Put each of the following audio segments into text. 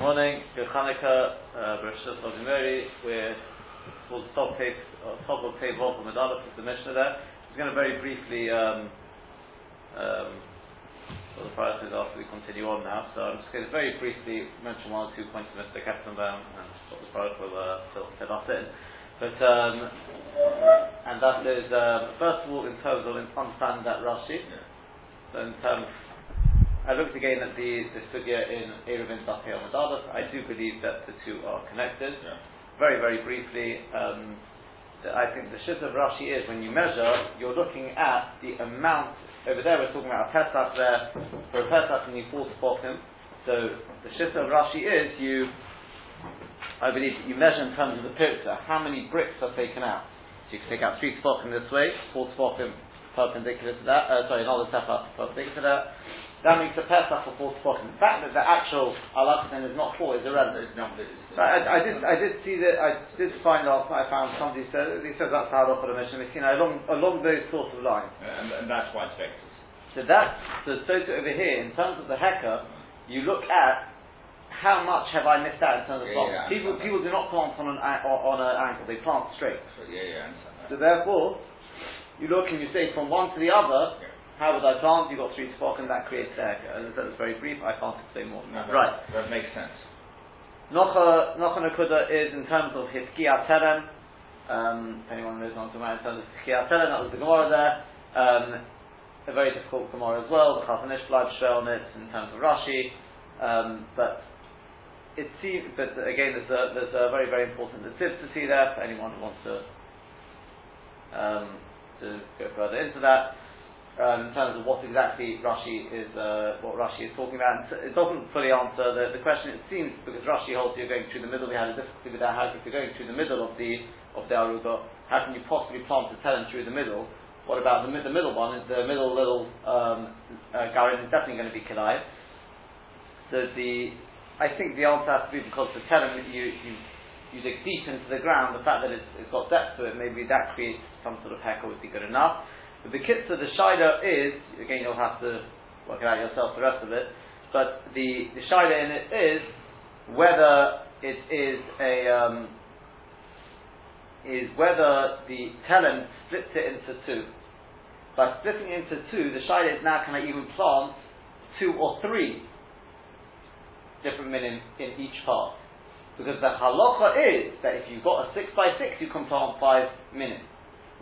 Good morning, good Hanukkah, uh, Bereshit Mary. We're towards the top, page, uh, top of page Vol from Medallah, the Mishnah there. I'm going to very briefly, um, um, well, the priorities after we continue on now, so I'm just going to very briefly mention one or two points of Mr. Kettenbaum and what the priority will uh, fill, us in. But, um, and that is, um, first of all, in terms of understanding that Rashi, so in terms I looked again at the, the sugya in Eruvin Dafei Amadadas. I do believe that the two are connected. Yeah. Very, very briefly, um, the, I think the shit of Rashi is when you measure, you're looking at the amount. Over there, we're talking about a Pesach there. For a Pesach, and you force him. So the shit of Rashi is you. I believe you measure in terms of the picture how many bricks are taken out. So you can take out three spokim this way, four spokim perpendicular to that. Uh, sorry, another up perpendicular to that that makes the Pesach for four spots. The fact that the actual then is not four is irrelevant. But I, I, did, I did see that, I did find out, I found somebody said, he says that's how I'll put a mission, you know, along, along those sorts of lines. and, and, that's why it's vectors. So that's, so, so over here, in terms of the hecker, you look at how much have I missed out in terms of yeah, yeah, people, people do not plant on an, on an angle, they plant straight. So, yeah, yeah, so therefore, you look and you say from one to the other, how would I plant? You've got three and that creates the As I said, it's very brief. I can't explain more. No, right. That makes sense. Nocha Nakuda is in terms of Hiskia Terem. Um, if anyone knows what I'm in terms of Hiskia Terem, that was the Gemara there. Um, a very difficult Gemara as well. The Chafanish blood show on it in terms of Rashi. Um, but it seems, but again, there's a, there's a very, very important tip to see there for anyone who wants to um, to go further into that um, in terms of what exactly Rashi is uh, what Rashi is talking about. It doesn't fully answer the, the question. It seems because Rashi holds you're going through the middle. We had a difficulty with that. How if you're going through the middle of the of the aruga, how can you possibly plant the telen through the middle? What about the, the middle one? Is the middle little um, uh, garin is definitely going to be kilai. So the I think the answer has to be because the telen you, you you dig deep into the ground. The fact that it's, it's got depth to it, maybe that creates some sort of hecker would be good enough. But the kitzah, the shida is, again you'll have to work it out yourself the rest of it, but the, the shida in it is whether it is a, um, is whether the telen splits it into two. By splitting it into two, the shida is now can I even plant two or three different minim in each part. Because the halacha is that if you've got a six by six, you can plant five minim.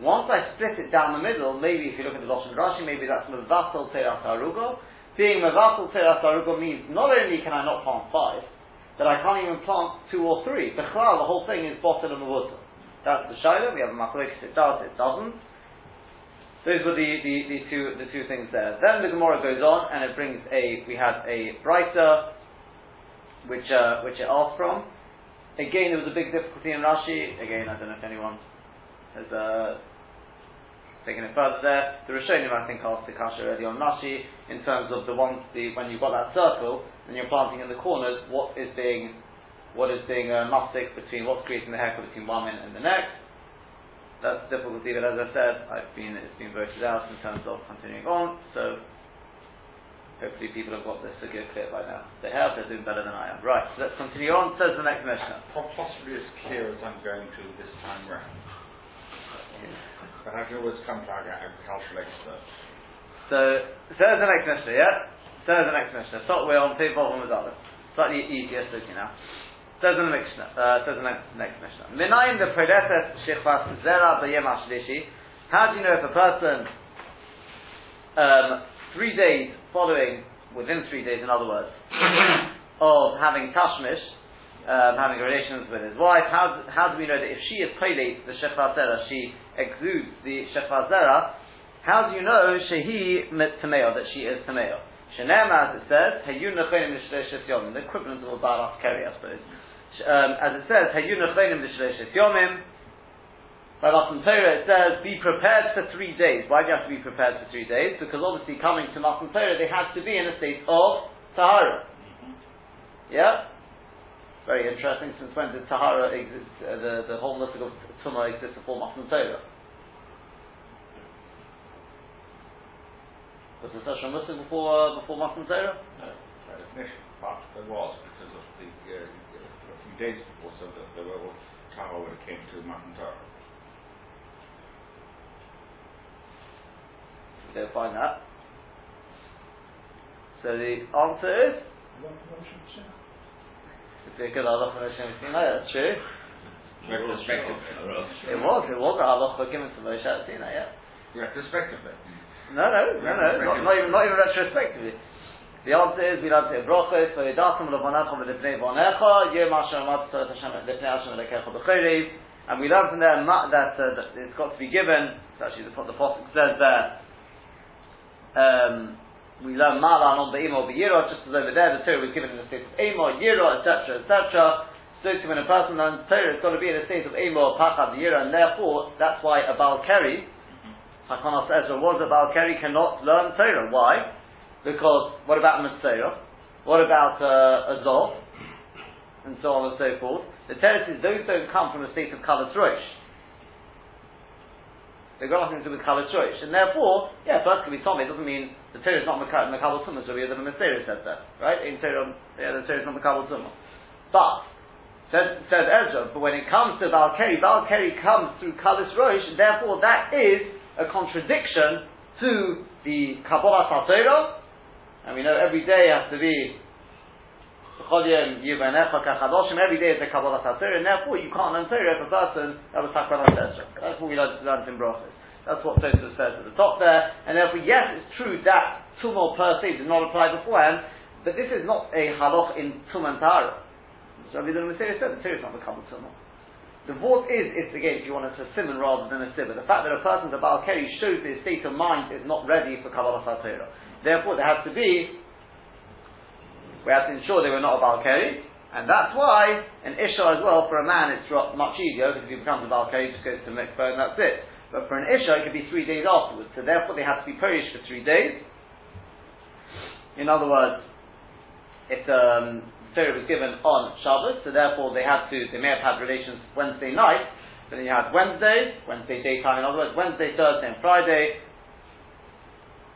Once I split it down the middle, maybe if you look at the Lashon Rashi, maybe that's Mavassal Teras Harugo. Being Mavassal Teras Harugo means not only can I not plant five, but I can't even plant two or three. The the whole thing is bottle and Mavuta. That's the Shiloh, we have a Machlokes, it does, it doesn't. Those were the, the, the, two the two things there. Then the Gemara goes on and it brings a we have a brighter which uh, which it asks from. Again, there was a big difficulty in Rashi. Again, I don't know if anyone has uh, taken it further there. The Rishonim, I think, asked the kasha already on Rashi in terms of the ones the when you've got that circle and you're planting in the corners, what is being what is being uh, mastic between what's creating the hecker between one minute and the next. That's difficult to see, but as I said, I've been it's been voted out in terms of continuing on. So hopefully people have got this figure clear by now. They have, they're doing better than I am. Right, so let's continue on. Says the next Mishnah. Possibly as clear as I'm going to this time round. But I can always come to our agricultural expert. So, there's the next Mishnah, yeah? There's the next Mishnah. Start we're on Pei Bov Mazalef. Slightly easier looking now. Says the next Mishnah. Uh, says the next, next Mishnah. Minayim the Shechvas Zera. How do you know if a person um, three days following, within three days, in other words, of having tashmish, um, having relations with his wife. How, how do we know that if she is paylate the shechva zera, she exudes the shechva zera? How do you know shehi tameo that she is tameo? Shenem, as it says, hayun nechonim l'shleishes yomim, the equivalent of a balas keri, I suppose. Um, as it says, hayun nechonim l'shleishes yomim. By Matan Torah it says, be prepared for three days. Why do you have to be prepared for three days? Because obviously coming to Matan Torah they had to be in a state of Tahara. Yeah? Very interesting, since when did Tahara exist, uh, the, the whole mystic of Tumah exist before Matan Torah? Was there such a mystic before, uh, before Matan Torah? No, by definition, but there was because of the uh, days before, so that the whole tower would have came to Matan Torah. We don't find that. So the answer is because Allah that's true. Retrospectively. It was, it was a halacha given to Moshe Sinai, yeah. Retrospectively. No, no, no, no, not, not even, not even retrospectively. The answer is we it in Brochos, so Yidatim Levonecha V'Lifnei Vonecha, Yom Asher Amat Tzorot Hashem Lifnei Hashem Elekecha B'Chorev, and we learned from there that, uh, that it's got to be given, it's actually the, the Pasuk says there, um, we learn Mala non Be'imo Be'yiro, just as over there the Torah was given in the state of Emo, Yiro, etc., etc., so when a person learns Torah, it's got to be in a state of Emo, Pachad, Yiro, and therefore, that's why a Baal Keri, Hakonos Ezra was a Baal Keri cannot learn Torah. Why? Because what about Mitzvah? What about uh, Azov? And so on and so forth. The terraces, those don't come from a state of Kalas Rosh. They've got nothing to do with Kalas Rosh. And therefore, yeah, first can be Tommy, it doesn't mean the Torah is not Makabal Tumah, so we have the Mitzvah says that. Right? In Torah, yeah, the Torah is not Makabal Tumah. But, says, says Ezra, but when it comes to Valkeri, Valkeri comes through Kalas Rosh, and therefore that is a contradiction to the Kabbalah Torah, and we know every day has to be every day is a Kabbalah Torah, and therefore you can't learn Torah if a person that was Takbalah Ezra. That's what we learned, learned in Brachos. That's what Tosfos says at the top there, and therefore yes, it's true that Tumah per se did not apply beforehand, but this is not a haloch in Tahara. So Rabbi Dun said the Torah is not the Kabbalah Tumah. The vort is, it's again, if you want, it's a simon rather than a sibber. The fact that a person's a Baal Keri shows his state of mind is not ready for Kabbalah Torah. Therefore, there has to be, we have to ensure they were not a Baal Keri, and that's why an Isha as well, for a man, it's much easier, because if he becomes a Baal Keri, he just goes to mikvah and that's it. But for an Isha, it could be three days afterwards, so therefore they have to be perished for three days. In other words, if um, Torah was given on Shabbos, so therefore they had to, they may have had relations Wednesday night, then you had Wednesday, Wednesday daytime, in other words, Wednesday, Thursday, and Friday.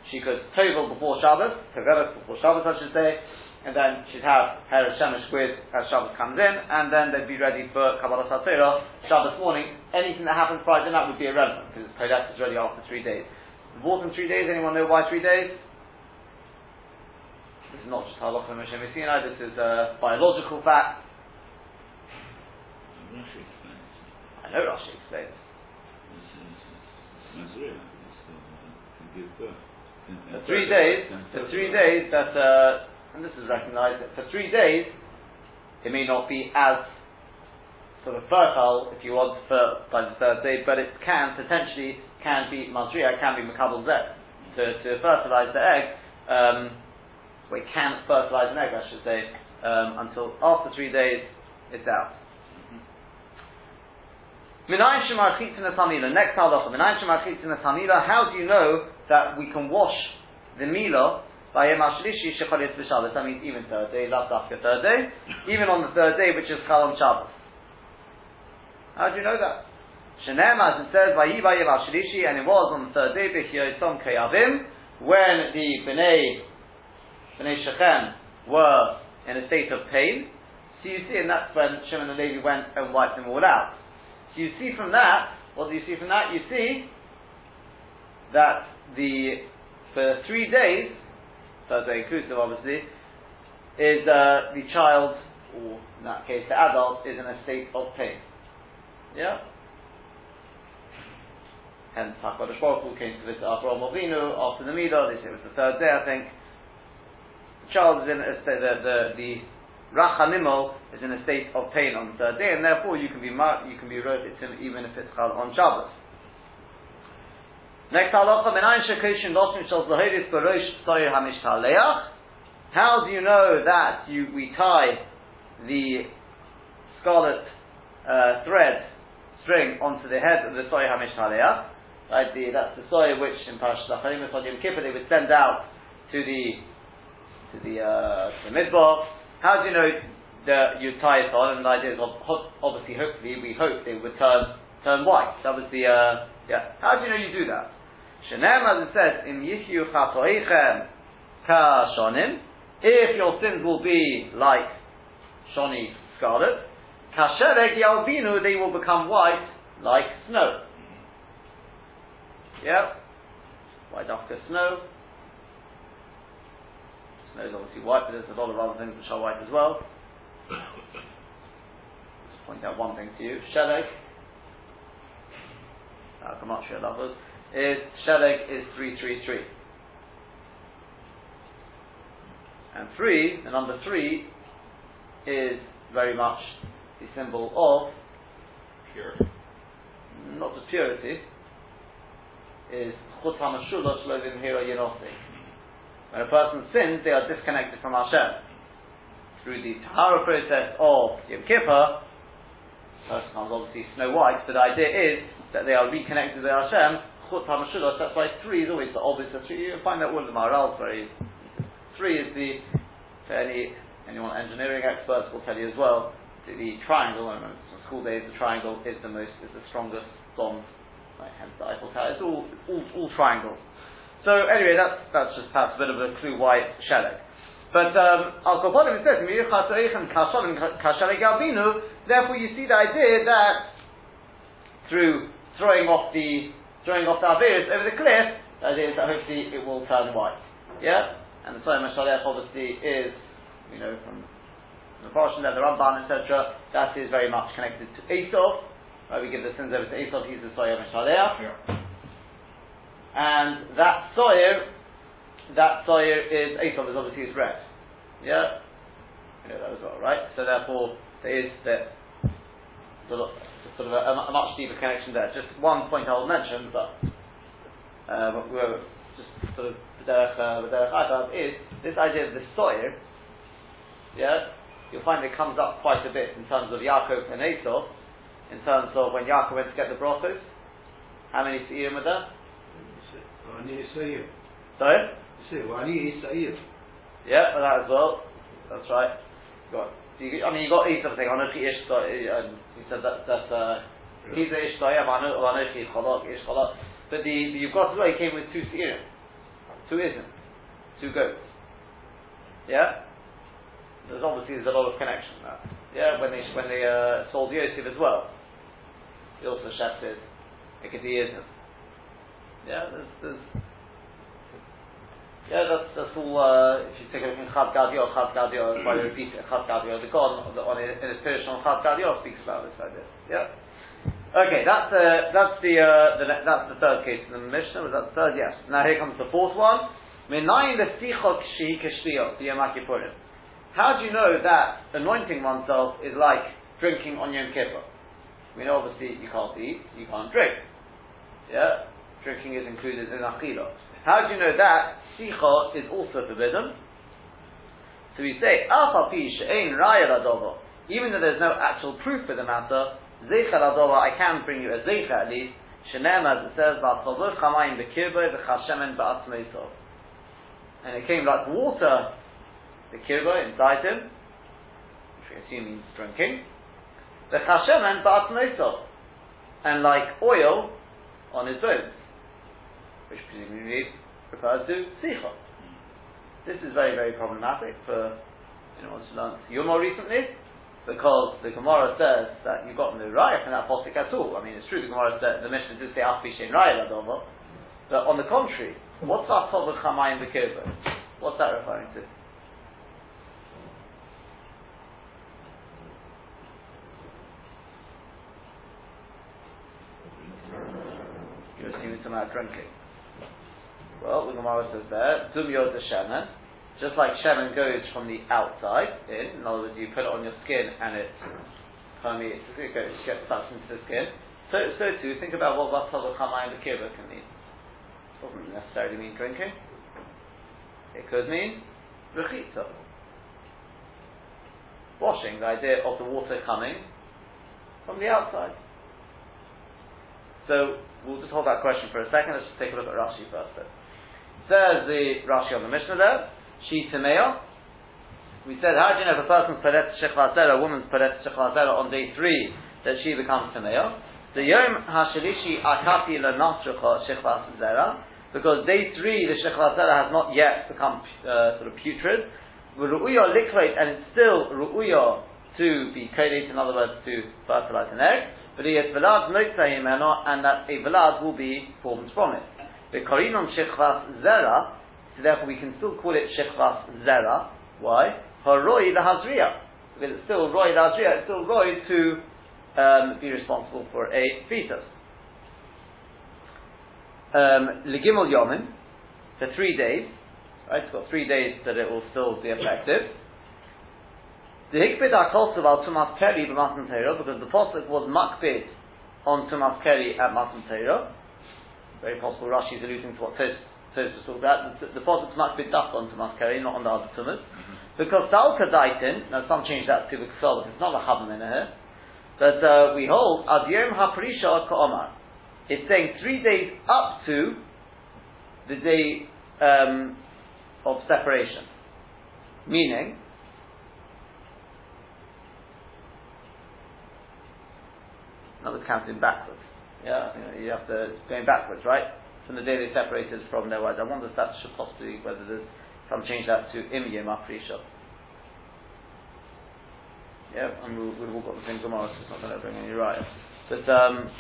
She could tovel before Shabbos, tovel before Shabbos, I should say, and then she'd have her Shemesh with as Shabbos comes in, and then they'd be ready for Kabbalah Satorah Shabbos morning. Anything that happens Friday night would be irrelevant because Kodesh is ready after three days. More than three days, anyone know why three days? This is not just halacha Moshe Sinai, this is a biological fact. Rashi explains. I know Rashi explains. Is the, to give birth. For three days, for three days that, uh, and this is recognized, that for three days, it may not be as sort of fertile, if you want, for, by the third day, but it can potentially can be Masriya, can be Makabal Zek, to, to fertilize the egg. Um, it can fertilize an egg, I should say, um, until after three days it's out. Shemar Chitzina Samila. Next Shemar Chitzina Samila. How do you know that we can wash the Mila by Yom HaShlishi Shechol Yetz B'Shabbos? That means even third day, last after third day, even on the third day, which is on Shabbos. How do you know that? Shenem, as it says, Vayi Yom HaShlishi, and it was on the third day, B'Chiyotzom Keyavim, when the Bnei Bnei Shechem were in a state of pain. So you see, and that's when Shimon and Levi went and wiped them all out. So you see from that, what do you see from that? You see that the for three days, Thursday inclusive obviously, is uh, the child, or in that case the adult, is in a state of pain. Yeah? Hence, HaKadosh Baruch Hu came to visit Avraham Avinu after the Midah, say it was the third day, I think The child is in a state, the, the, the Rachanimo is in a state of pain on the third day, and therefore you can be mar- you can be it even if it's chal on Shabbos. Next halacha, menayin shekoshin loshin shal zahiris barosh soyer hamishtaleach. How do you know that you we tie the scarlet uh, thread string onto the head of the soyer hamishtaleach? Right, the, that's the soyer which in Parashat Acharim on Yom Kippur they would send out to the to the uh, to the midbar. How do you know that you tie it on? And the idea is obviously, hopefully, we hope they would turn turn white. That was the uh, yeah. How do you know you do that? Shenem, as it says, in Yishyu Chatoichem Ka Shonim, if your sins will be like Shoni scarlet, Kasherek Yalbinu, they will become white like snow. Yeah? White after snow. Snow is obviously white, but there's a lot of other things which are white as well. Just point out one thing to you. Shelek, Gematria lovers, is Shelek is 333. And 3, the number 3, is very much the symbol of Purity. not just purity, is chut hamashulos lovim hira yenosi. When a person sins, they are disconnected from Hashem. Through the Tahara process of Yom Kippur, person becomes obviously Snow White, but the idea is that they are reconnected with Hashem, chut hamashulos, that's why three is always the obvious, Three, you find that all the Maharal very, three is the, any, anyone engineering experts will tell you as well, the, the triangle, I remember from school days, the triangle is the most, is the strongest bond, like, hence the Eiffel Tower, it's all, all, all triangles. So anyway, that's, that's just perhaps a bit of a clue why it's Shelek. But um, says, therefore you see the idea that through throwing off the throwing off the Aviris over the cliff, the idea is that hopefully it will turn white. Yeah? And the Soyam Shalech obviously is, you know, from the portion there, the Ramban, etc., that is very much connected to Esau. Right, we give the sins over to Esau, he's the Soyam Shalech. Yeah. And that soyer, that soyer is Esau is obviously is red. Yeah? You know that as well, right? So therefore there is that sort of a, a, much deeper connection there. Just one point I'll mention, but uh, we're just sort of the derech, uh, the derech is this idea of the soil. Yeah, you'll find it comes up quite a bit in terms of Yaakov and Esau, in terms of when Yaakov went to get the brothers. How many seiyim were there? Sorry. Yeah, that as well. That's right. Go on you, I mean, you got these sort of thing. Anochi ish, and he said that that uh, he's a ish soya, anochi chalak ish chalak. But the, the you've got as well. He came with two seirim, two isn't, two goats. Yeah. There's obviously there's a lot of connection there. Yeah, when they when they uh, sold Yosef as well, he also Ekadi isn't. Yeah, there's, there's yeah, that's, that's all, uh, if you take a look in Chad Gadio, Chad Gadio, if I repeat it, Chad Gadio, the God on, on, in his Persian Chad Gadio speaks about this idea. Yeah? Okay, that's, uh, that's the, uh, the, that's the third case in the Mishnah, was that the third? Yes. Now here comes the fourth one. Minayin lesichok shehi kashliyo, the Yom Kippurim. How do you know that anointing oneself is like drinking on Yom Kippur? We know obviously you can't eat, you can't drink. Yeah? Drinking is included in Achilah. How do you know that Sicha is also forbidden? So we say, even though there's no actual proof for the matter, Zeicha Ladova, I can bring you a Zeicha at least, Shenem, as it says, Ba'atchavur Chamayim Bekirbo V'chashemen Ba'atzmeitov. And it came like water, the kirbo inside him, which we assume means drinking, the chashemen ba'atzmeitov, and like oil on his bones which presumably refers to Sicha. This is very, very problematic for anyone who learns Yuma recently, because the Gemara says that you've got no raya from that posik at all. I mean, it's true the Gemara said the Mishnah did say Afbi Shein Raya Ladova, but on the contrary, what's that Tov Chamayim Bekirba? What's that referring to? You're assuming about drinking. Well, the Gemara says there, Dumyod Shemen, just like Shemen goes from the outside in, in other words, you put it on your skin and it permeates, it goes, gets sucked into the skin. So, so too, think about what Vatal Chamayim the Kirba can mean. It doesn't necessarily mean drinking. It could mean Rechitza. Washing, the idea of the water coming from the outside. So, we'll just hold that question for a second. Let's just take a look at Rashi first. Though. Says the Rashi on the Mishnah there, she Tameo. We said, how do you know if a person's Peret Shechvasera, a woman's Peret Shechvasera on day three, that she becomes Tameo? The Yom HaShalishi Akati Lenasrecha Shechvasera, because day three, the Shechvasera has not yet become uh, sort of putrid. Ru'uya liquid, and it's still Ru'uya to be kodesh, in other words, to fertilize an egg. But he has velad notzah and that a velad will be formed from it. The korinon shechvas zera, so therefore we can still call it shechvas zera. Why? Haroi the hazriya. Because it's still roi the it's still roi to um, be responsible for a fetus. Um, Legimel Yomin, for three days, right? It's got three days that it will still be effective. The Hikbid Akosav al Tumas Keri b'Matan Torah, because the Pasuk was Makbid on Tumas Keri at Matan Torah. Very possible Rashi is alluding to what Tos was talking about. The, the Pasuk's be Daf on Tumas Keri, not on the other Tumas. Mm-hmm. Because Dalka Daitin, now some change that to the Ksal, it's not a Chavim in here. But uh, we hold Ad Yom HaPrisha Ka'omar. It's saying three days up to the day um, of separation. Meaning, Now it's counting backwards. Yeah, you, have to going backwards, right? From the day they separated from their wives. I wonder if that should possibly whether there's some change that to Im Yom Afrisha. Yeah, and we, we've all got the same Gemara, so it's not going to bring any right. But um.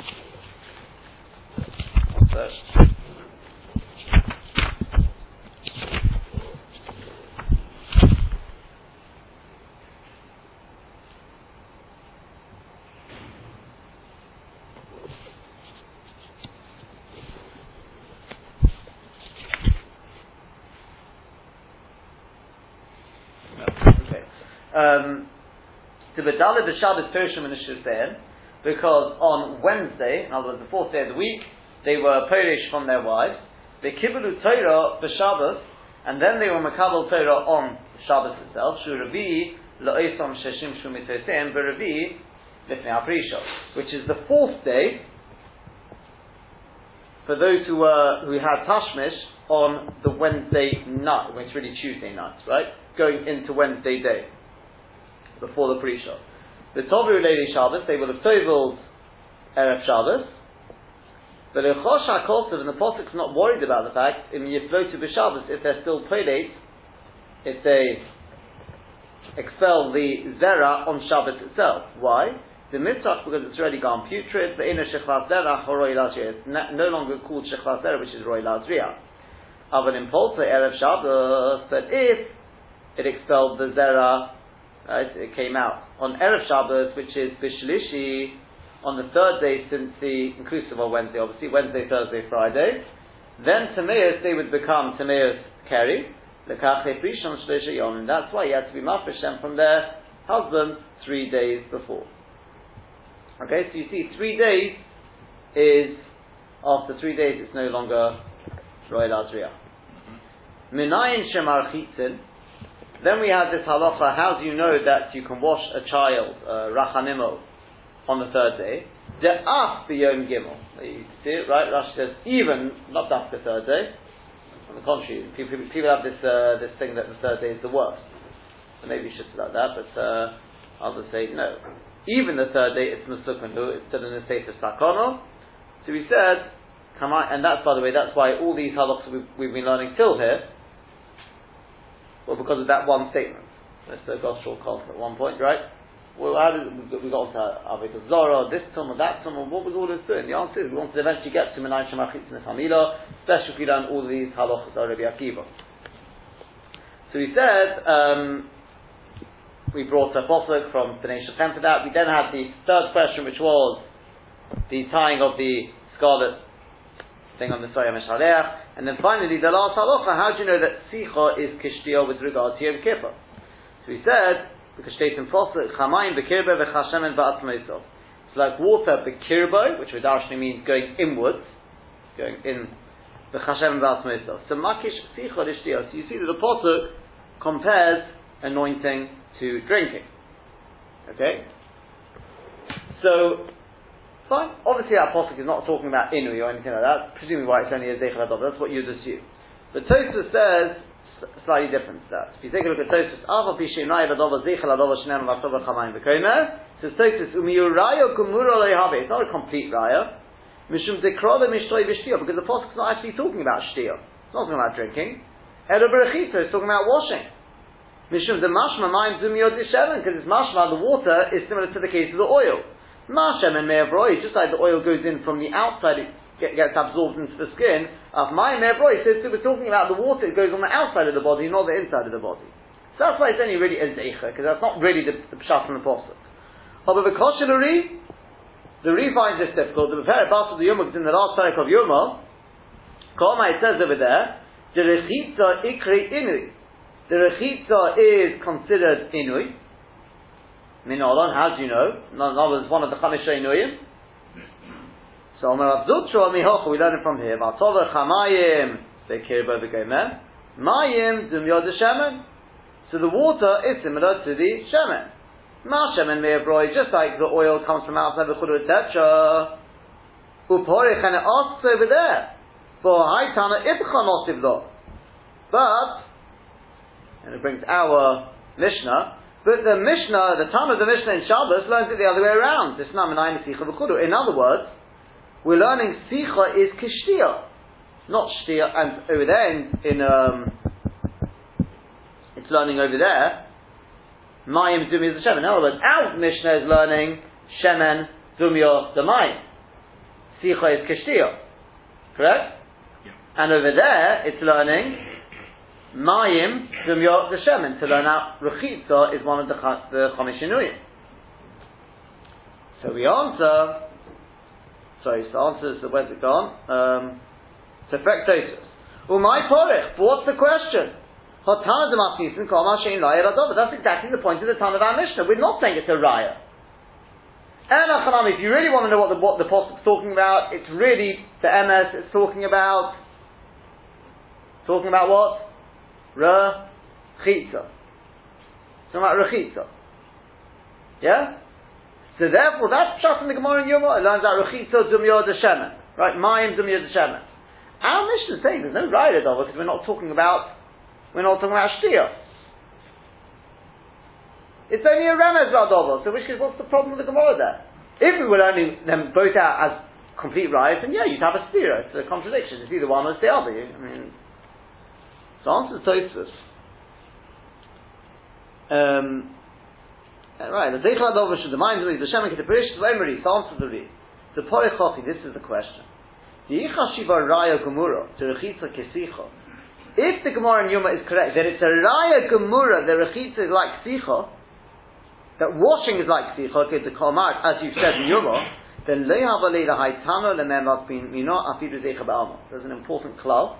Okay. Um, to Bedalid the Shabbos Pershim and the because on Wednesday, in other words, the fourth day of the week, they were Polish from their wives. They kibulu Torah the Shabbos, and then they were Makabal Torah on Shabbos itself. Shu Revi La'osom Sheshim Shu Mitosim Berevi Lifnei Aprisha, which is the fourth day for those who were who had Tashmish on the Wednesday night, when it's really Tuesday night, right? Going into Wednesday day before the pre-shot. The Tovu Lady Shabbos, they would have toveled Erev Shabbos, but the Chosh HaKoltov and the Posuk's not worried about the fact, in Yiflotu B'Shabbos, if they're still prelate, if they expel the Zera on Shabbos itself. Why? The mitzvah because it's already gone putrid, the inner Shechvas Zera, Horoi Lazria. It's no longer called Shechvas Zera, which is Roy Lazria. An impulse, Erev Shabbos, but if it expelled the Zera Right? It came out on Erev Shabbos, which is Bishlishi, on the third day since the inclusive of Wednesday, obviously Wednesday, Thursday, Friday. Then Tameus they would become Tameus Keri, Lekache Prishon Shlisha Yom, and that's why he had to be Mafreshem from their husband three days before. Okay, so you see, three days is after three days, it's no longer Royal Azriah. Mm-hmm. Minayin Shemar Chitzin, then we have this halacha, how do you know that you can wash a child, uh, rachanimo, on the third day? De'af b'yom gimel. You see it, right? Rashi says, even, not just the third day. On the contrary, people, people have this, uh, this thing that the third day is the worst. So maybe you should say like that, but uh, others say no. Even the third day, it's musukanu, it's still in the state of sakono. So we said, come on, and that's, by the way, that's why all these halachas we've, we've been learning till here, well, because of that one statement. That's the gospel at one point, right? Well, how did we got to Avik Zora, this tumah, that tumah, what was all this doing? The answer is we wanted to eventually get to Menai Shemachitz and Hamila, especially if we learn all these halachas of Rabbi Akiva. So we said, um, we brought a posuk from Bnei Shechem for that. We then had the third question, which was the tying of the scarlet thing on the Soya Meshaleach. And then finally, the last halacha, how do you know that Sicha is Kishtiya with regard to Yom Kippur? So he said, because in Foster, Chamayim Bekirbo V'chashemen Ba'atzmoiso. It's like water Bekirbo, which actually mean going inwards, going in V'chashemen Ba'atzmoiso. So Makish Sicha Ishtiya. So you see that the Pasuk compares anointing to drinking. Okay? So, Fine. Obviously, our posuk is not talking about inui or anything like that. Presumably, why it's only a zeichel That's what you'd assume. But Tosfos says slightly different that. If you take a look at Tosfos, Ava Pishinai Vadova Zeichel Adova Shnem Vatova Chamaim V'Komer, says Tosfos Umiurayo Kumura Lehave. It's not a complete raya. Mishum Dekrova Mishtoi V'Shtiyah, because the is not actually talking about shtiyah. It's not talking about drinking. Elo Berechita is talking about washing. Mishum the mashma mayim shemen because it's mashma the water is similar to the case of the oil. Mashemen me'avroi just like the oil goes in from the outside it get, gets absorbed into the skin. Uh, of mayim me'avroi so we're talking about the water it goes on the outside of the body not the inside of the body. So that's why it's only really a zeicha because that's not really the, the pshat from the pasuk. But the kosher the Re finds this difficult. The Beferet Bas of the Yuma is in the last parak of Yuma. Koma, it says over there, the Rechitza Ikri Inui. The Rechitza is considered Inui. Minolon, how do you know? In other words, one of the Chamish Inuyim. So, Omer Abzutra Mihocha, we learn it from here. Vatova Chamayim, they about the Gomen. Mayim, Dum Yod So the water is similar to the Shemen. Mashem and Me'abroi, just like the oil comes from outside the chudu, etc. Uporich, and it asks over there, for Haitana Ibcha Nosivlo. But, and it brings our Mishnah, but the Mishnah, the Tana of the Mishnah in Shabbos learns it the other way around. In other words, we're learning Sicha is Kishtia, not Shtia, and over there in, in um, it's learning over there, Mayim Dumya the Shemen. In other words, our Mishnah is learning Shemen Dumya the Mayim. Sicha is Kishtiya. Correct? Yeah. And over there, it's learning Mayim Dumya the Shemen. To learn out Rechitza is one of the, the Chomishinuyim. So we answer, sorry, so answer is, where's it gone? Um, to. Umay Porich, what's the question? That's exactly the point of the time of our Mishnah. We're not saying it's a raya. And if you really want to know what the what the is talking about, it's really the MS. It's talking about talking about what rechitza. Talking about rechitza. Yeah. So therefore, that's just in the Gemara in Yoma. It learns out rechitza dumyod shemen. Right, mayim dumyod shemen. Our Mishnah is saying there's no raya over because we're not talking about we're not talking about Shtia. It's only a Remez Radovo, so which is what's the problem with the Gemara there? If we were learning them both out as complete riots, then yeah, you'd have a stira. It's a contradiction. It's either one or it's the other. I mean, so answer the Tosfos. Um, right, the Zeichel Adover should the mind of the Ketapirish to Emery. So answer the read. The Porichochi, this is the question. The Yichashiva Raya Gemura to Rechitza Kesicha if the Gemara in Yuma is correct, that it's a Raya Gemura, the Rechitza is like Sicha, that washing is like Sicha, okay, to come out, as you've said in Yuma, then Lehavale the Haitano Lemem bin Mino Afidu Zecha Ba'alma. There's an important club.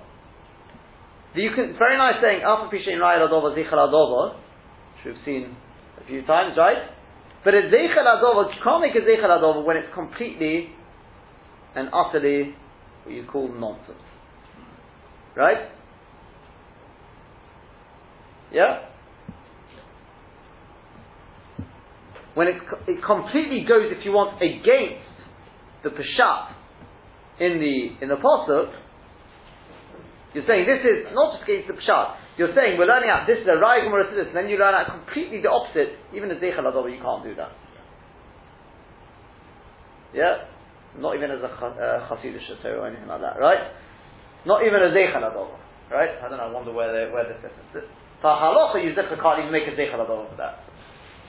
You can, it's very nice saying, Alpha Pisha in Raya Ladova Ladova, which we've seen a few times, right? But a Zecha Ladova, you can't make a Zecha Ladova when it's completely and utterly what you call nonsense. Right? Yeah? When it, it completely goes, if you want, against the Peshat in the in the Pasuk, you're saying this is not just against the Peshat. You're saying we're learning out this is a Rai Gemara this, and then you learn out completely the opposite. Even a Zeichel you can't do that. Yeah? Not even as a uh, Hasidic or anything like that, right? Not even as a Zeichel right? I don't know, I wonder where, they, where this is. For halacha, you can't even make a zeichel over that.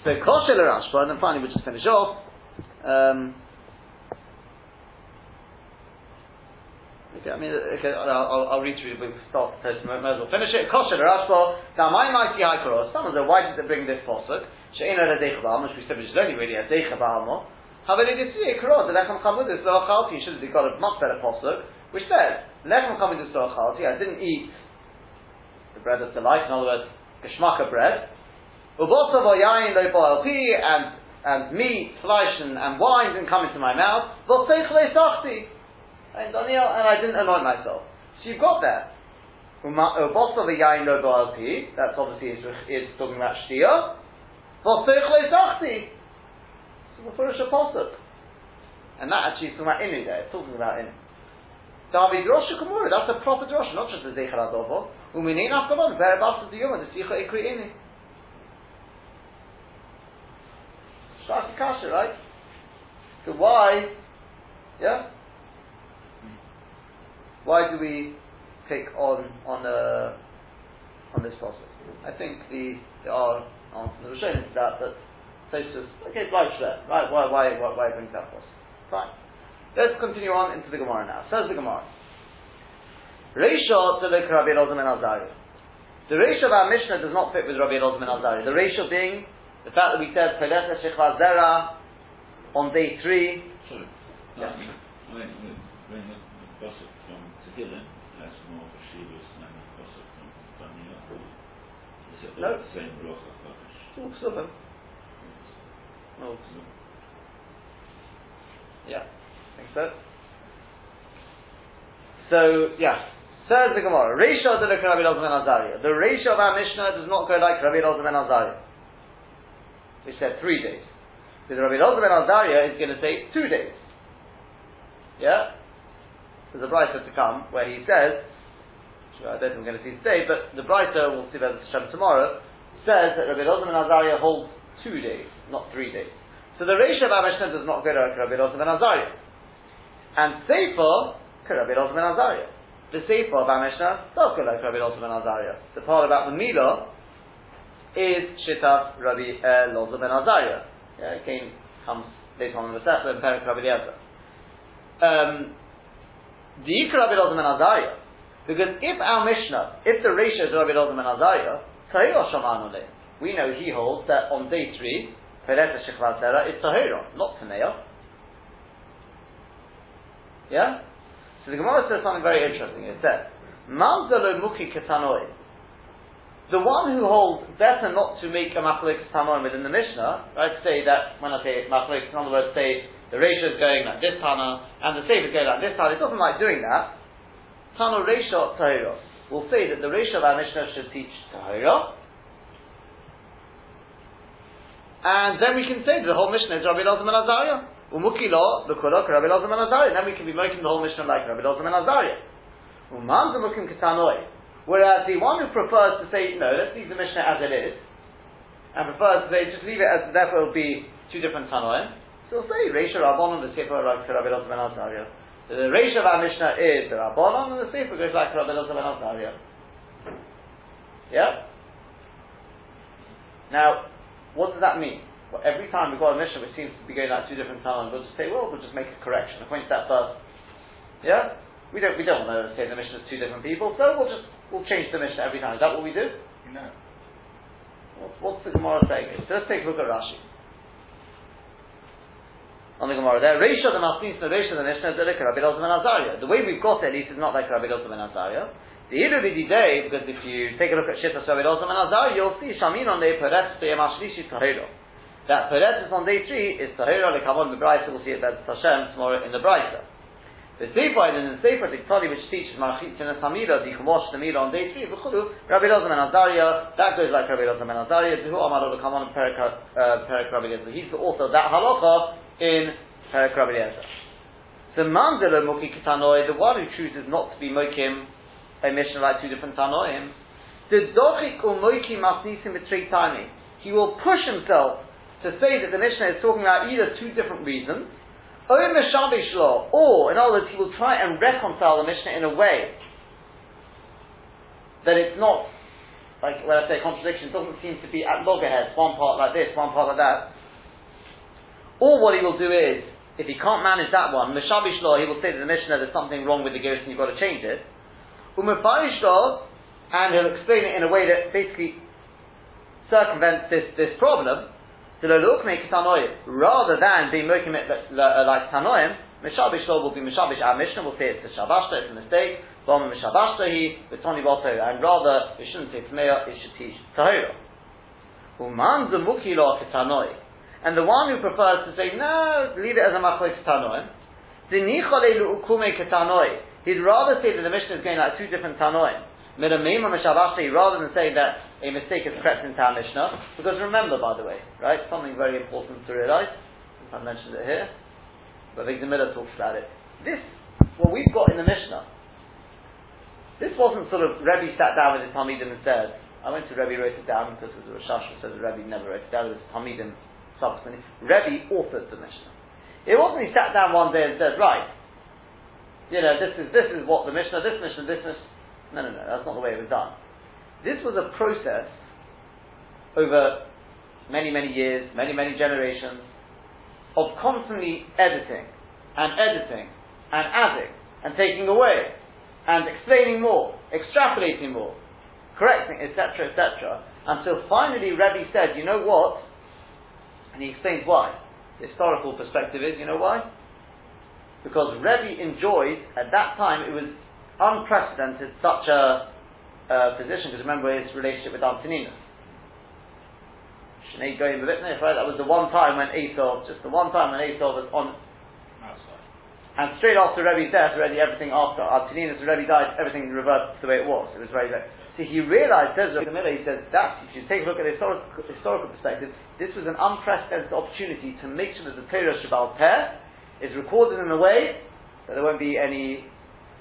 So kosher Rashba, and then finally we just finish off. Um, I mean, okay, I'll, I'll, read through. We'll start the Might as well finish it. Kosher Rashba. Now, my mighty Haikaros. Someone said, why did they bring this posuk? She'ena la zeichel which we said which is only really a zeichel ba'alma. It is Karos. The lechem chamudis achalti. You should have got a much better posuk, which says lechem chamudis lo achalti. I didn't eat the bread of delight, in other words, geschmacka bread. Ubosov yayin lo and and meat, flesh, and, and wine didn't come into my mouth. And Daniel, and I didn't anoint myself. So you've got there. Ubosov uh, yayin lo That's obviously is, is talking about shtia. So the first apostle. And that actually is talking about inu there. It's talking about inu. David Rosh Kumura, that's a proper Rosh, not just a Zeichel Adovo. Uminin Afkalon, very basta the Yuma, the Sicha Ikri Ini. Shaki Kasha, right? So why, yeah? Why do we pick on, on a, on this process. I think the there are answers in the Rishonim to that, but Tosus, okay, right, right, why, why, why, why bring that process? Fine. Let's continue on into the Gemara now. Says the Gemara. Reisha Tzedek Rabbi Elazar and Azariah. The ratio of our Mishnah does not fit with Rabbi Elazar and Azariah. The ratio being the fact that we said Peleta Shechva Zera on day three. Sorry. Yes. When, when, when the Pasuk Tehillim has more of than the Pasuk from Tanya, is it No. the same Bracha Kadosh? Oh, Ksubim. Oh. Yeah, I think so. So, yeah. Says the Gemara, ratio of the Rabbi Elazar ben Azariah. The ratio of our Mishnah does not go like Rabbi Elazar ben Azariah. We said three days. Because Rabbi Elazar ben Azariah is going to say two days. Yeah? There's a brighter to come where he says, which I don't think we're going to see today, but the brighter, we'll see about Hashem tomorrow, says that Rabbi Elazar ben Azariah holds two days, not three days. So the ratio of Mishnah does not go like Rabbi Elazar ben Azariah. And Sefer, Rabbi Elazar ben Azariah. The Sefer of Mishnah does go like Rabbi Elazar ben Azariah. The part about the Milah is Shittas Rabbi Elazar ben Azariah. Yeah, it came, comes later on in the Sefer and Perik Rabbi Elazar. Um, the Yikra Rabbi Elazar ben Azariah, because if our Mishnah, if the ratio is Rabbi Elazar ben Azariah, We know he holds that on day three, Pereta Shechvat Zera is Tahira, not Taneah. Yeah? So the Gemara says something very interesting. It says, Manzalo Muki Ketanoi. The one who holds better not to make a Machalik Tanoim within the Mishnah, right, say that, when I say Machalik, in other words, say the ratio is going like this Tana, and the Sefer is going like this Tana, it doesn't like doing that. Tano Ratio Tahira. We'll say that the ratio of our Mishnah should teach Tahira, and then we can say that the whole Mishnah is Rabbi Elazar ben Azariah. Umuki lo, the kolok, Rabbi Elazar ben Azariah. Then we can be making the whole Mishnah like Rabbi Elazar ben Azariah. Umam zumukim ketanoi. Whereas the one who prefers to say, no, let's leave the Mishnah as it is, and prefers to say, just leave it as, therefore it will be two different Tanoim, we'll say, Reisha Rabbanon, the Sefer Elazar ben Azariah. So the Reisha of our Mishnah is the Rabbanon, and the Sefer goes like Elazar ben Azariah. Yeah? Now, what does that mean? Well, every time we've got a Mishnah which seems to be going like two different times, we'll just say, well, we'll just make a correction, according to that first. Yeah? We don't, we don't want to say the Mishnah is two different people, so we'll just, we'll change the Mishnah every time. Is that what we do? No. What's, what's the Gemara saying? So let's take a look at Rashi. On the Gemara there, Reisha the Masnis, the Reisha the Mishnah, the Rabbi Elazar ben Azariah. The way we've got it, at least, is not like Rabbi Elazar ben Azariah. The Ilu day, because if you take a look at Shittas Rabbi Elazar ben Azariah, you'll see Shamin on the Peretz to Yamashlishi Tahira. That Peretz on day three is Tahira, the Kamon, the Brisa, we'll see it at Hashem tomorrow in the Brisa. The Sefer, and the Sefer Tiktali, which teaches Marchitzin and Hamira, you can wash the meal on day three, V'chulu, Rabbi Elazar ben Azariah, that goes like Rabbi Elazar ben Azariah, Zihu Amar Ola Kamon, Perik uh, Perik Rabbi Elazar. He's the of that halacha in Perik Rabbi Elazar. The Mandela Muki Kitanoi, the one who chooses not to be Mokim, a Mishnah like two different Tanoim, the Dochik Umoki Masnisim Tani. He will push himself to say that the Mishnah is talking about either two different reasons, or or in other words, he will try and reconcile the Mishnah in a way that it's not like when I say contradiction, it doesn't seem to be at loggerheads, one part like this, one part like that. Or what he will do is, if he can't manage that one, Meshabish law, he will say to the Mishnah there's something wrong with the Gerus and you've got to change it. Umefarish law, and he'll explain it in a way that basically circumvents this, this problem. Rather than being mokim it uh, like Tanoim, Mishabish law will be Mishabish our Mishnah, will say it's the Shabashta, it's a mistake, Bama Mishabashta he, but Tony Boto, and rather, it shouldn't say Tmeya, it should teach Tahira. Uman Zamuki law Ketanoi. And the one who prefers to say, no, leave it as a Machloik Tanoim. He'd rather say that the Mishnah is going like two different Tanoim. Rather than say that a mistake has crept into our Mishnah. Because remember, by the way, right, something very important to realize, I mentioned it here, but Victor Miller talks about it. This, what we've got in the Mishnah, this wasn't sort of Rebbe sat down with his Talmidim and said, I went to Rebbe, wrote it down because it was a Rashash who the Rebbe never wrote it down, it was Talmidim subsequently. Rebbe authored the Mishnah. It wasn't he sat down one day and said, right, you know, this is this is what the Mishnah, this Mishnah, this Mishnah. No, no, no, that's not the way it was done. This was a process over many, many years, many, many generations of constantly editing and editing and adding and taking away and explaining more, extrapolating more, correcting, etc., etc., until finally Rebbe said, you know what? And he explains why. The historical perspective is, you know why? Because Rebbe enjoyed, at that time, it was unprecedented, such a, a position, because remember his relationship with Antoninus. Shnei Goyim Bevitnech, right? That was the one time when Esau, just the one time when Esau was on Outside. and straight after Rebbe's death, already everything after Antoninus Rebbe died, everything reversed to the way it was. It was very, very. So he realized, says Rebbe Miller, he says that if you take a look at the historical, historical perspective, this was an unprecedented opportunity to make sure that the Torah Shabbal Peh is recorded in a way that there won't be any.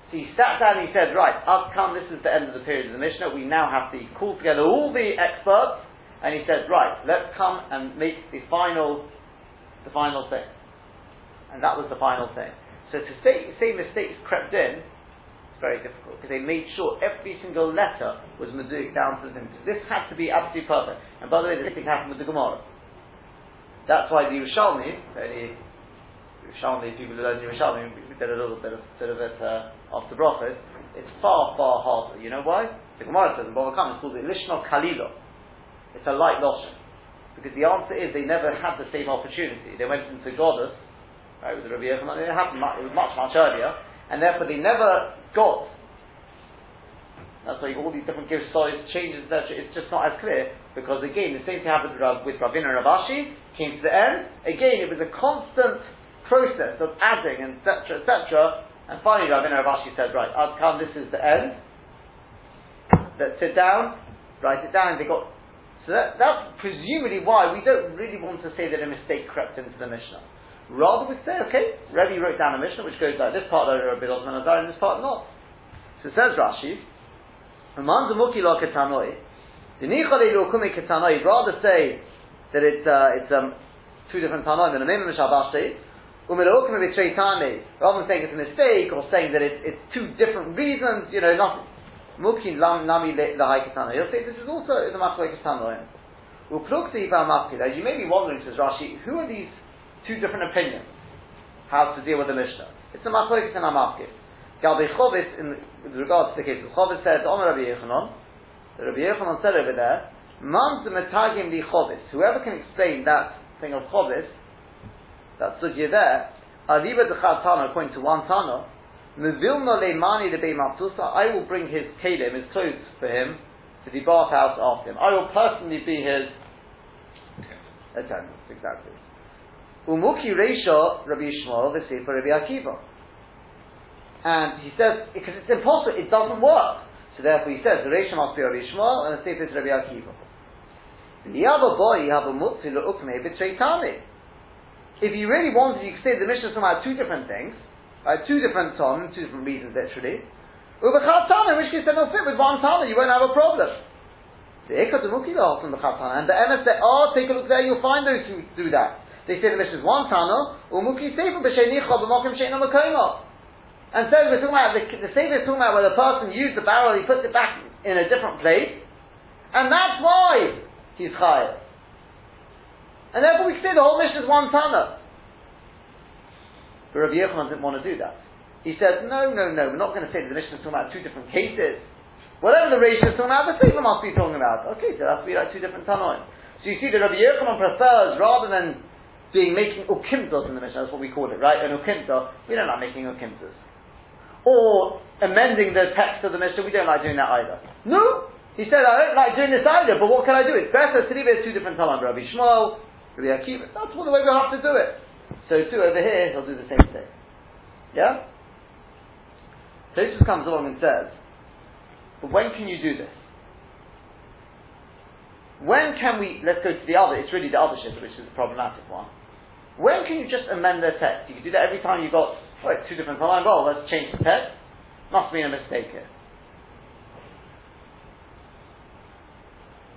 So he sat down and he said, right, I've come, this is the end of the period of the Mishnah, we now have to call together all the experts, and he said, right, let's come and make the final, the final thing. And that was the final thing. So to say, say mistakes crept in, very difficult because they made sure every single letter was meduic down to the thing. This had to be absolutely perfect. And by the way, the same thing happened with the Gemara. That's why the Yerushalmi, the Yerushalmi, people who learn Yerushalmi, we did a little bit of, bit of it uh, after Brachos, it's far, far harder. You know why? The Gemara says in Kama, it's called the Lishno Kalilo. It's a light lotion. Because the answer is they never had the same opportunity. They went into Goddess, right, with the Rabbi Yochanan, it happened it was much, much earlier, and therefore they never got. That's why all these different gift stories, changes, etc. It's just not as clear because again, the same thing happened with Ravina and Rav Ashi. Came to the end. Again, it was a constant process of adding, etc. etc. And finally, Ravina and Rav Ashi said, "Right, I've come. This is the end. Let's sit down, write it down." They got. So that, that's presumably why we don't really want to say that a mistake crept into the Mishnah. Rather, we say, okay, Rebbe wrote down a Mishnah which goes like this part over a bit of and this part not. So it says Rashi. Rather say that it's uh, it's um, two different tanoim and a mimim shabashti. Umilokum betreitane. Rather than saying it's a mistake or saying that it's, it's two different reasons, you know, nothing. Mukin lam nami lahai ketana. He'll say this is also the machlek ketanoim. Uplukti As you may be wondering, says Rashi, who are these two different opinions? How to deal with the Mishnah? It's a machlek and a mafkid. Galbi Chovis, in regards to the case of Chovis, says, Omer Rabbi Yochanan, the Rabbi Yochanan said over there, Mam metagim li Chovis. Whoever can explain that thing of Chovis, that sugya there, Adiba Dechad Tana, according to one Tana, Mevilno leimani de maftusa. I will bring his kelim, his clothes for him, to the bathhouse after him. I will personally be his attendant. Exactly. Umuki Reisha Rabbi Yishmael the for Rabbi Akiva. And he says, because it's impossible, it doesn't work. So therefore he says, the Reisha must be Rabbi Yishmael and the Sefer is Rabbi Akiva. If you really wanted, you could say the Mishnah somehow two different things. Right, two different tom, two different reasons literally. In which case then they'll fit with one Tana, you won't have a problem. The Tana, and the Emes say, oh, take a look there, you'll find those who do that. They say the is one Tana, Umuki Sefer B'Shenicha B'Mokim Sheina Makoma. And so we're talking about, the, the Sefer is talking about where the person used the barrel, he puts it back in a different place, and that's why he's Chayav. And therefore we say the whole mission is one Tana. But Rabbi Yochanan didn't want to do that. He said, no, no, no, we're not going to say that the Mishnah is talking about two different cases. Whatever the ratio is talking about, the Sefer must be talking about. Okay, so that's be like two different tanoim. So you see that Rabbi Yochanan prefers, rather than being making ukimtos in the Mishnah, that's what we call it, right? An ukimta, we don't like making ukimtos. Or amending the text of the Mishnah, we don't like doing that either. No! He said, I don't like doing this either, but what can I do? It's better to leave it two different tanoim. Rabbi Shmuel, Rabbi Akiva, that's what the way we'll have to do it. So too over here, he'll do the same thing. Yeah? Tosfos comes along and says, but when can you do this? When can we, let's go to the other, it's really the other shift which is the problematic one. When can you just amend the text? You can do that every time you've got, two different lines, well, let's change the text. Must be a mistake here.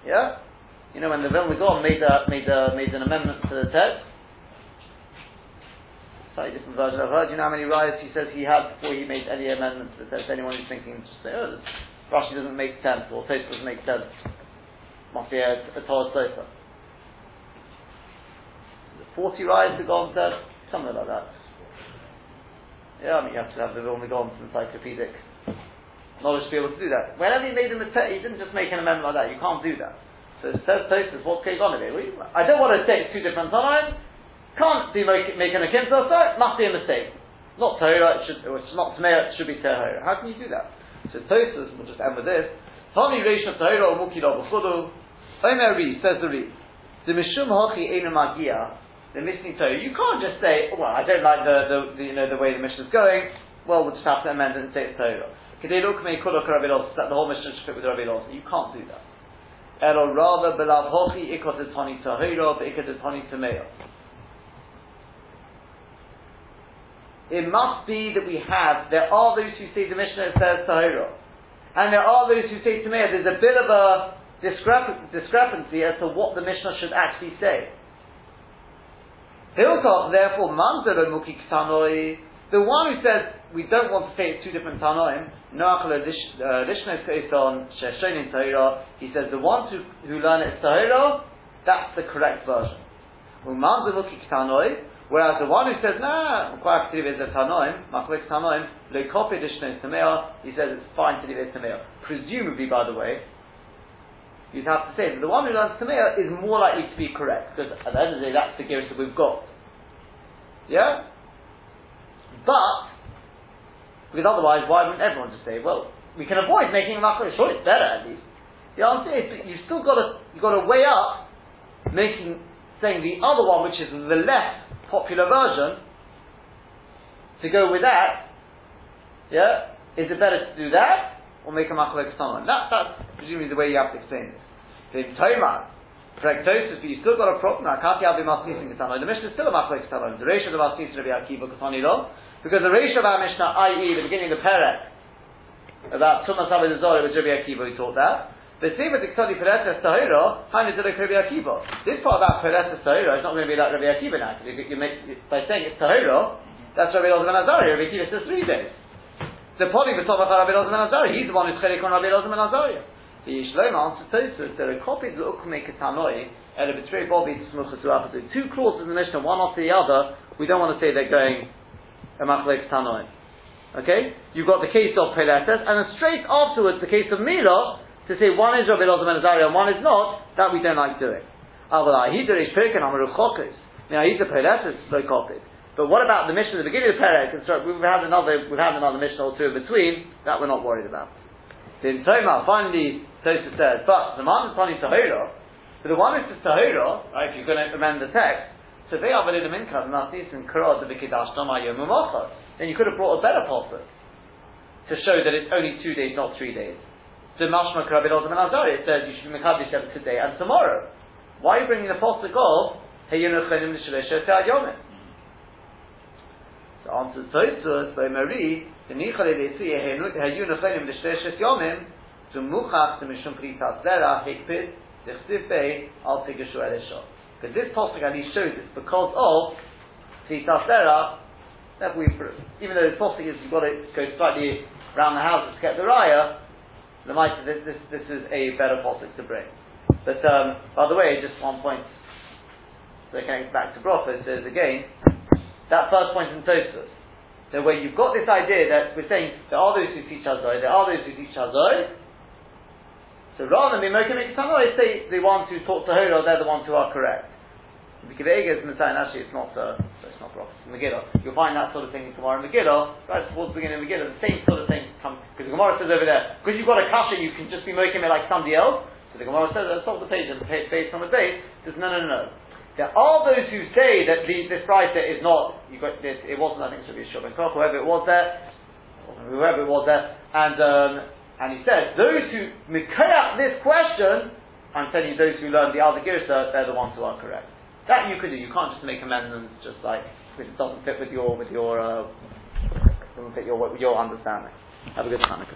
Yeah? You know, when the Vilna Gaon made, a, made, a, made an amendment to the text, slightly different version I've heard. You know how many riots he says he had before he made any amendments to the text? Anyone who's thinking, say, oh, Rashi doesn't make sense, or Tosfos doesn't make sense. Must be a, a Torah sofa. The 40 rides to go on something like that. Yeah, I mean, you have to have the Vilna Gaon's encyclopedic knowledge to be able to do that. Whenever he made a mistake, he didn't just make an amendment like that. You can't do that. So it says Tosfos, what's going on here? I don't want to it's two different times. Can't make, making a kimsa, so it must be a mistake. Not Torah, it should, not Tameh, it should be Tahira. How can you do that? So Tosfos, we'll just end with this. Tani Reish of Tahira or Mukila B'chudu. Omer says the Ri. The Mishum Hachi Einu Magia, the missing Torah. You can't just say, well, I don't like the, the, the you know the way the mission is going. Well, we'll just have to amend it and say it's Torah. That the whole mission should fit with Rabbi. You can't do that. Elo rather belav hochi ikot etani tahira beikot etani tameya. It must be that we have, there are those who say the Mishnah says tahira. And there are those who say tameya. There's a bit of a discrep- discrepancy as to what the Mishnah should actually say. Hilkach, therefore, manzelo muki ktanoi, the one who says we don't want to say it's two different Tanoim, uh, Lishnes Kaiton Sheshonin Tahira, he says the ones who, who learn it Tahira, that's the correct version. Whereas the one who says, nah, quite active is a Tanoim, Machlik Tanoim, Le Kopi Lishnes Tamea, he says it's fine to leave it Tamea. Presumably, by the way, you'd have to say that the one who learns Tamea is more likely to be correct, because at the end of the day, that's the gears that we've got. Yeah? But, because otherwise, why wouldn't everyone just say, well, we can avoid making a makar, sure it's better at least. The answer is, but you've still got to, you've got to weigh up making, saying the other one, which is the less popular version, to go with that, yeah, is it better to do that, or make a makar That, that's presumably the way you have to explain this. In Tomar, Prectosis, but you still got a problem. Now, Kati Abi Masnisin Ketano. The Mishnah is still a Machlek Ketano. The ratio of Masnisin Rabbi Akiva Ketani Lo. Because the ratio of our Mishnah, i.e., the beginning of the Perek, about Tumas Abed Zori with Rabbi Akiva, who taught that. The same with the Ktani Peretes Tahira, Hainu Zilek Rabbi Akiva. This part about Peretes Tahira is not going to be like Rabbi Akiva now, because you make, by saying it's Tahira, that's Rabbi Elazar Ben Azari. Rabbi Akiva says three days. The Poli B'Tovach Rabbi Elazar Ben Azari, he's the one who's Chelik on Rabbi Elazar Ben Azari. The Yishleim answers Tosfos, there are copies of the Ukme Ketanoi, and a betray Bobby Smuchas Two clauses in the Mishnah, one after the other, we don't want to say they're going a Machlek. Okay? You've got the case of Peletes, and then straight afterwards the case of Mila, to say one is Rabbi Elazar Ben and one is not, that we don't like doing. A. But what about the mission at the beginning of Perek? We've had another, we've had another mission or two in between. That we're not worried about. In Tomar, finally, Tosa says, but the man is Tani Tahira, but the one who says Tahira, right, if you're going to amend the text, so they are the minka, and that's in Kurad, the Vikidash Then you could have brought a better pasuk to show that it's only two days, not three days. So Mashma Karabin Ozam and Azari, it says you should be Mekadosh today and tomorrow. Why are you bringing the pasuk of Heyunachanim Nishalesh Yomim? So answer Tosfos by Marie, Because this pasuk Ali shows this because of pritas zera that we even though the pasuk is you've got to go slightly around the houses to get the raya. The might this, this this is a better pasuk to bring. But um, by the way, just one point. So going back to Brachos, says again that first point in Tosfos. So where you've got this idea that we're saying there are those who teach Hazoi, there are those who teach Hazoi, so rather than be Mokim Ekitano, they say the ones who talk to Hora, they're the ones who are correct. The saying actually it's not uh, it's not Rosh Megillah. You'll find that sort of thing in Gemara and right towards the beginning of Megillah, the same sort of thing comes because the Gemara says over there, because you've got a kasha, you can just be Mokim it like somebody else. So the Gemara says, let's stop the page and the page based on the base, says no no no no. There are those who say that the, this writer is not, got this, it wasn't, I think it should be whoever it was there, whoever it was there, and um, and he says, those who mikayach this question, I'm telling you, those who learn the other girsa, they're the ones who are correct. That you could do. You can't just make amendments just like because it doesn't fit with your with your uh, doesn't fit your with your understanding. Have a good Hanukkah.